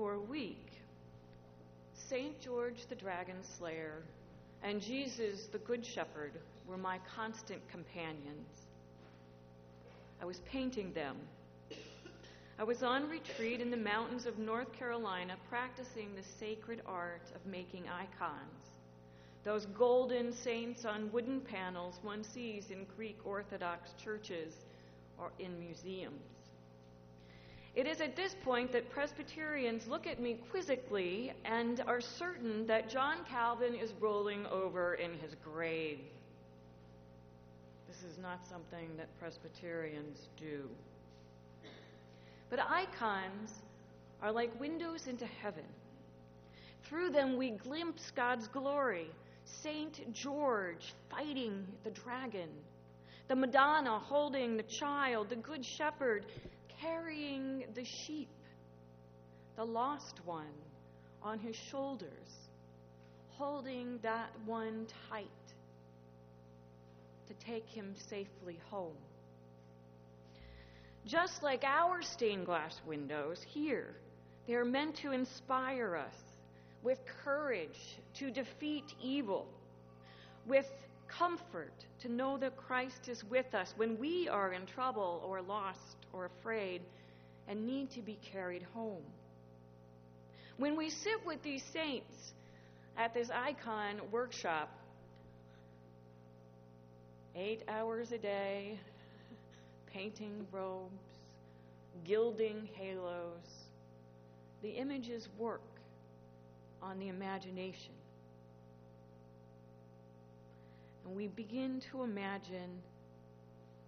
for a week, St. George the Dragon Slayer and Jesus the Good Shepherd were my constant companions. I was painting them. I was on retreat in the mountains of North Carolina practicing the sacred art of making icons. Those golden saints on wooden panels one sees in Greek Orthodox churches or in museums. It is at this point that Presbyterians look at me quizzically and are certain that John Calvin is rolling over in his grave. This is not something that Presbyterians do. But icons are like windows into heaven. Through them, we glimpse God's glory. Saint George fighting the dragon, the Madonna holding the child, the Good Shepherd carrying the sheep, the lost one on his shoulders, holding that one tight to take him safely home. Just like our stained glass windows here, they are meant to inspire us with courage to defeat evil, with comfort to know that Christ is with us when we are in trouble or lost or afraid and need to be carried home. When we sit with these saints at this icon workshop, eight hours a day, painting robes, gilding halos, the images work on the imagination. And we begin to imagine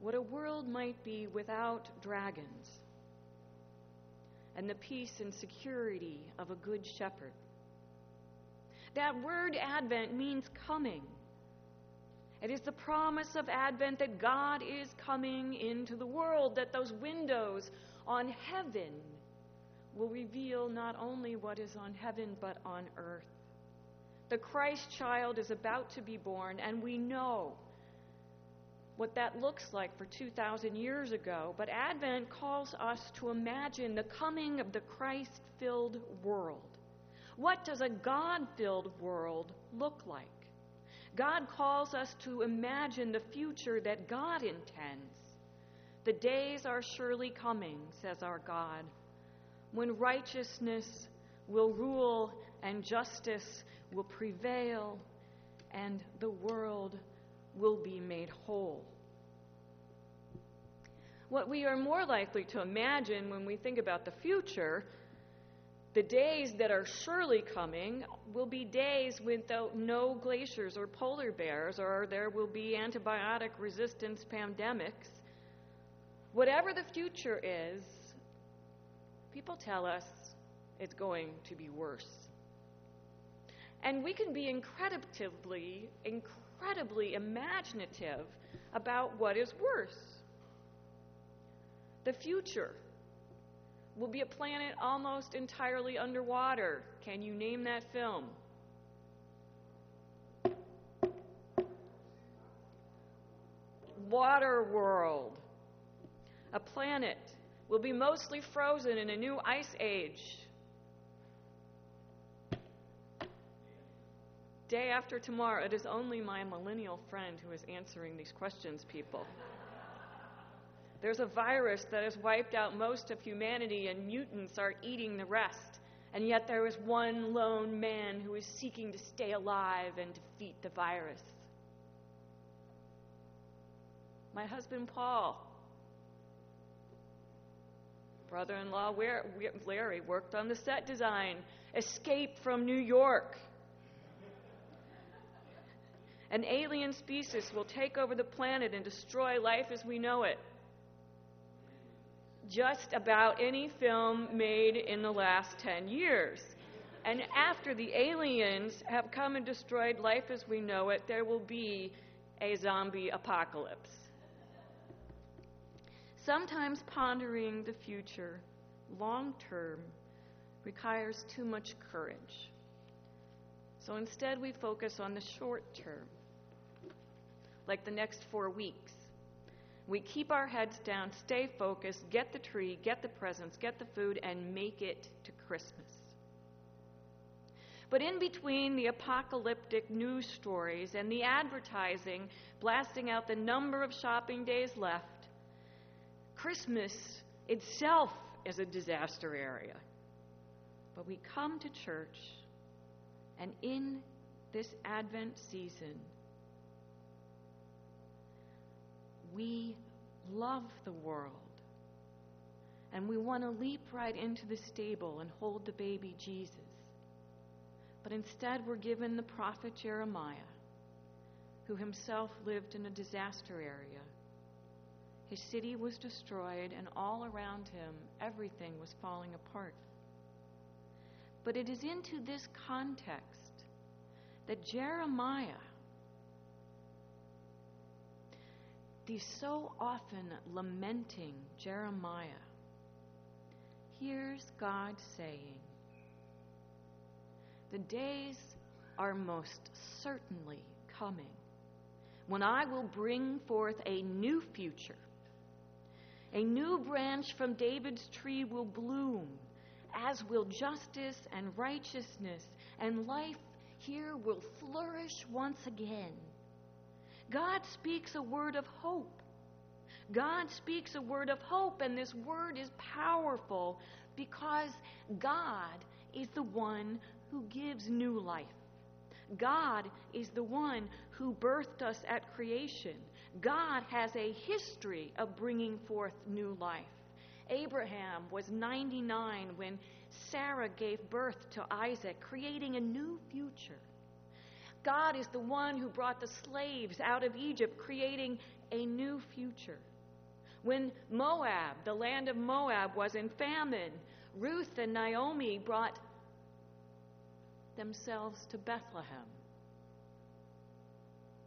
what a world might be without dragons and the peace and security of a good shepherd. That word Advent means coming. It is the promise of Advent that God is coming into the world, that those windows on heaven will reveal not only what is on heaven but on earth. The Christ child is about to be born, and we know what that looks like for 2,000 years ago. But Advent calls us to imagine the coming of the Christ filled world. What does a God filled world look like? God calls us to imagine the future that God intends. The days are surely coming, says our God, when righteousness will rule and justice will prevail and the world will be made whole. What we are more likely to imagine when we think about the future, the days that are surely coming, will be days without no glaciers or polar bears, or there will be antibiotic resistance pandemics. Whatever the future is, people tell us it's going to be worse. And we can be incredibly, incredibly imaginative about what is worse. The future will be a planet almost entirely underwater. Can you name that film? Waterworld. A planet will be mostly frozen in a new ice age. Day after tomorrow, it is only my millennial friend who is answering these questions, people. There's a virus that has wiped out most of humanity, and mutants are eating the rest. And yet there is one lone man who is seeking to stay alive and defeat the virus. My husband, Paul, brother in law Larry, worked on the set design, Escape from New York. An alien species will take over the planet and destroy life as we know it just about any film made in the last 10 years. And after the aliens have come and destroyed life as we know it, there will be a zombie apocalypse. Sometimes pondering the future long term requires too much courage. So instead, we focus on the short term, like the next four weeks we keep our heads down, stay focused, get the tree, get the presents, get the food, and make it to Christmas. But in between the apocalyptic news stories and the advertising blasting out the number of shopping days left, Christmas itself is a disaster area. But we come to church, and in this Advent season, we love the world. And we want to leap right into the stable and hold the baby Jesus. But instead, we're given the prophet Jeremiah, who himself lived in a disaster area. His city was destroyed, and all around him, everything was falling apart. But it is into this context that Jeremiah, the so often lamenting Jeremiah, hears God saying, The days are most certainly coming when I will bring forth a new future. A new branch from David's tree will bloom, as will justice and righteousness, and life here will flourish once again. God speaks a word of hope God speaks a word of hope, and this word is powerful because God is the one who gives new life. God is the one who birthed us at creation. God has a history of bringing forth new life. Abraham was 99 when Sarah gave birth to Isaac, creating a new future. God is the one who brought the slaves out of Egypt, creating a new future. When Moab, the land of Moab, was in famine, Ruth and Naomi brought themselves to Bethlehem.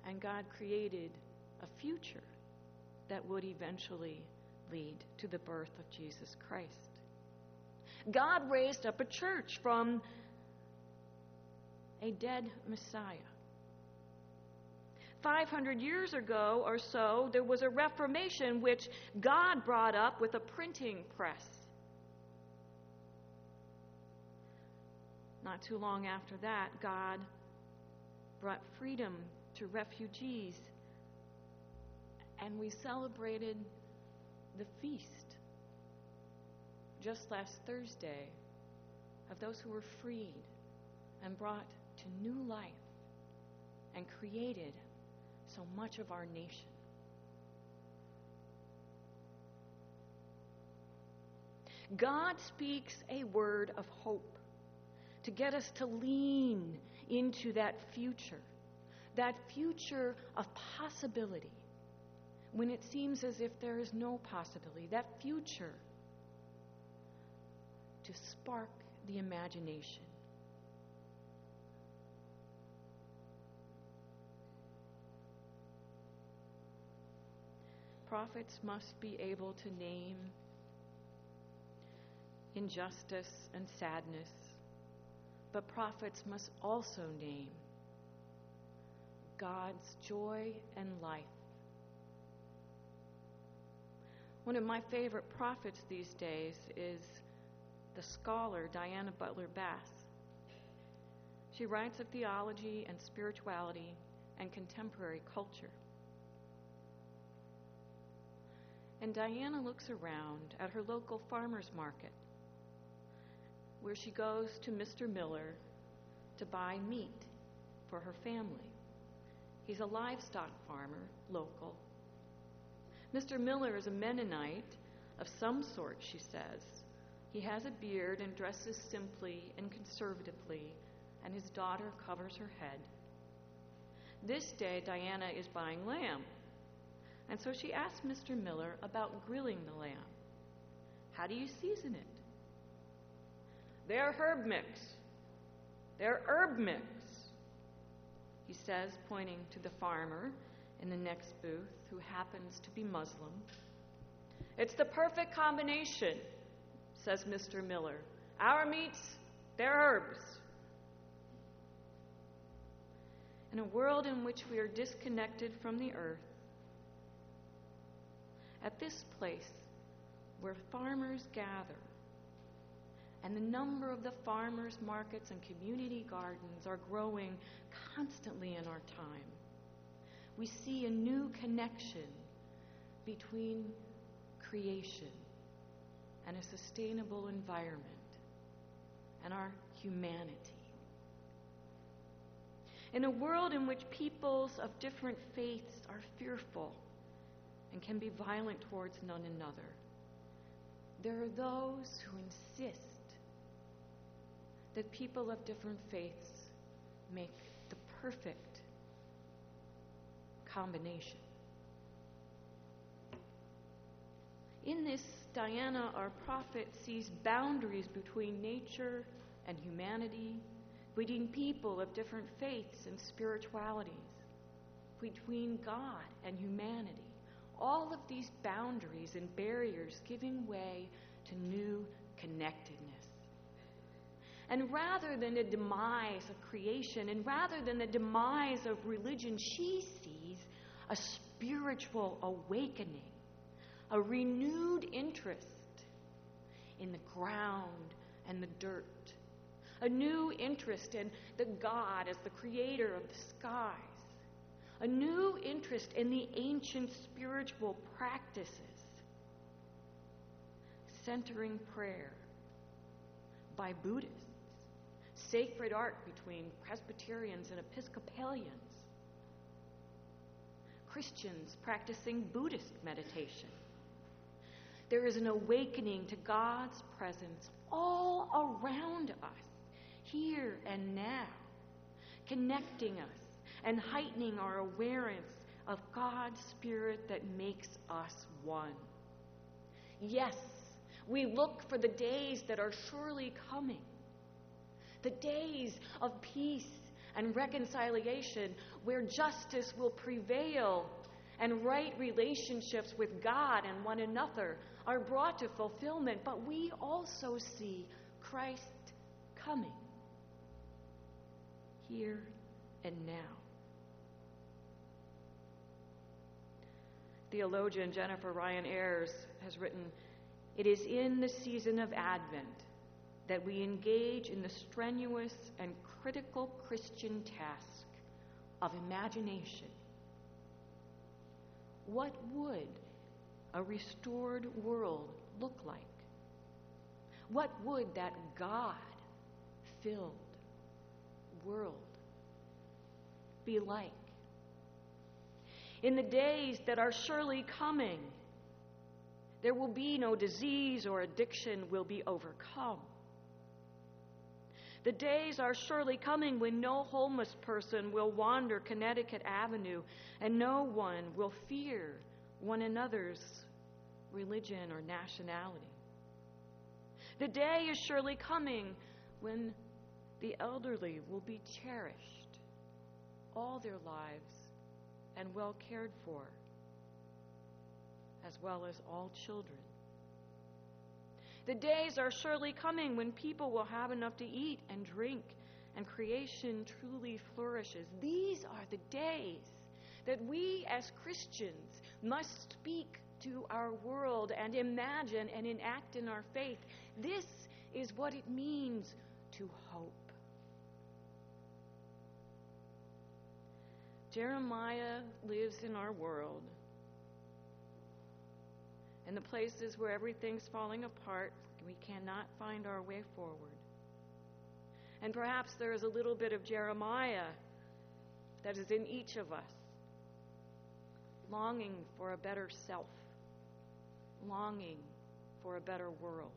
And God created a future that would eventually lead to the birth of Jesus Christ. God raised up a church from a dead Messiah. 500 years ago or so, there was a Reformation which God brought up with a printing press. Not too long after that, God brought freedom to refugees, and we celebrated the feast just last Thursday of those who were freed and brought to new life and created so much of our nation. God speaks a word of hope to get us to lean into that future, that future of possibility when it seems as if there is no possibility, that future to spark the imagination. Prophets must be able to name injustice and sadness, but prophets must also name God's joy and life. One of my favorite prophets these days is the scholar Diana Butler Bass. She writes of theology and spirituality and contemporary culture. And Diana looks around at her local farmer's market, where she goes to Mr. Miller to buy meat for her family. He's a livestock farmer, local. Mr. Miller is a Mennonite of some sort, she says. He has a beard and dresses simply and conservatively, and his daughter covers her head. This day, Diana is buying lamb and so she asked Mr. Miller about grilling the lamb. How do you season it? They're herb mix. They're herb mix, he says, pointing to the farmer in the next booth who happens to be Muslim. It's the perfect combination, says Mr. Miller. Our meats, they're herbs. In a world in which we are disconnected from the earth, at this place where farmers gather And the number of the farmers markets and community gardens are growing constantly in our time. We see a new connection between creation and a sustainable environment and our humanity. In a world in which peoples of different faiths are fearful and can be violent towards none another, there are those who insist that people of different faiths make the perfect combination. In this, Diana, our prophet, sees boundaries between nature and humanity, between people of different faiths and spiritualities, between God and humanity. All of these boundaries and barriers giving way to new connectedness. And rather than the demise of creation, and rather than the demise of religion, she sees a spiritual awakening a renewed interest in the ground and the dirt, a new interest in the God as the creator of the skies, a new interest in the ancient spiritual practices, centering prayer by Buddhists, sacred art between Presbyterians and Episcopalians. Christians practicing Buddhist meditation, there is an awakening to God's presence all around us, here and now, connecting us and heightening our awareness of God's Spirit that makes us one. Yes, we look for the days that are surely coming, the days of peace and reconciliation where justice will prevail and right relationships with God and one another are brought to fulfillment, but we also see Christ coming here and now. Theologian Jennifer Ryan Ayres has written It is in the season of Advent that we engage in the strenuous and critical Christian task of imagination. What would a restored world look like? What would that God filled world be like? In the days that are surely coming, there will be no disease or addiction will be overcome. The days are surely coming when no homeless person will wander Connecticut Avenue and no one will fear one another's religion or nationality. The day is surely coming when the elderly will be cherished all their lives and well cared for, as well as all children. The days are surely coming when people will have enough to eat and drink and creation truly flourishes. These are the days that we as Christians must speak to our world and imagine and enact in our faith. This is what it means to hope. Jeremiah lives in our world. In the places where everything's falling apart, we cannot find our way forward. And perhaps there is a little bit of Jeremiah that is in each of us, longing for a better self longing for a better world.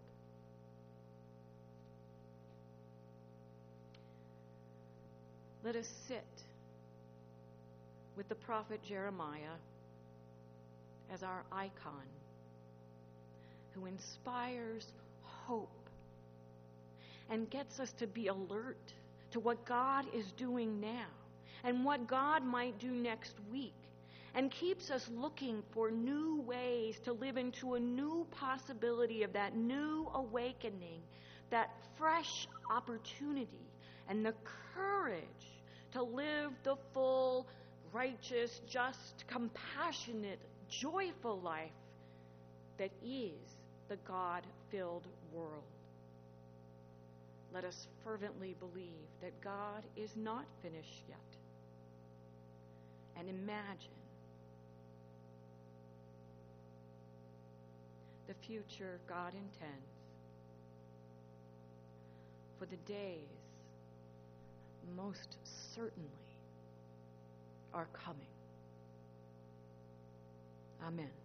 Let us sit with the prophet Jeremiah as our icon who inspires hope and gets us to be alert to what God is doing now and what God might do next week and keeps us looking for new ways to live into a new possibility of that new awakening, that fresh opportunity, and the courage to live the full, righteous, just, compassionate, joyful life that is the God filled world. let us fervently believe that God is not finished yet. And imagine the future God intends for the days most certainly are coming. Amen.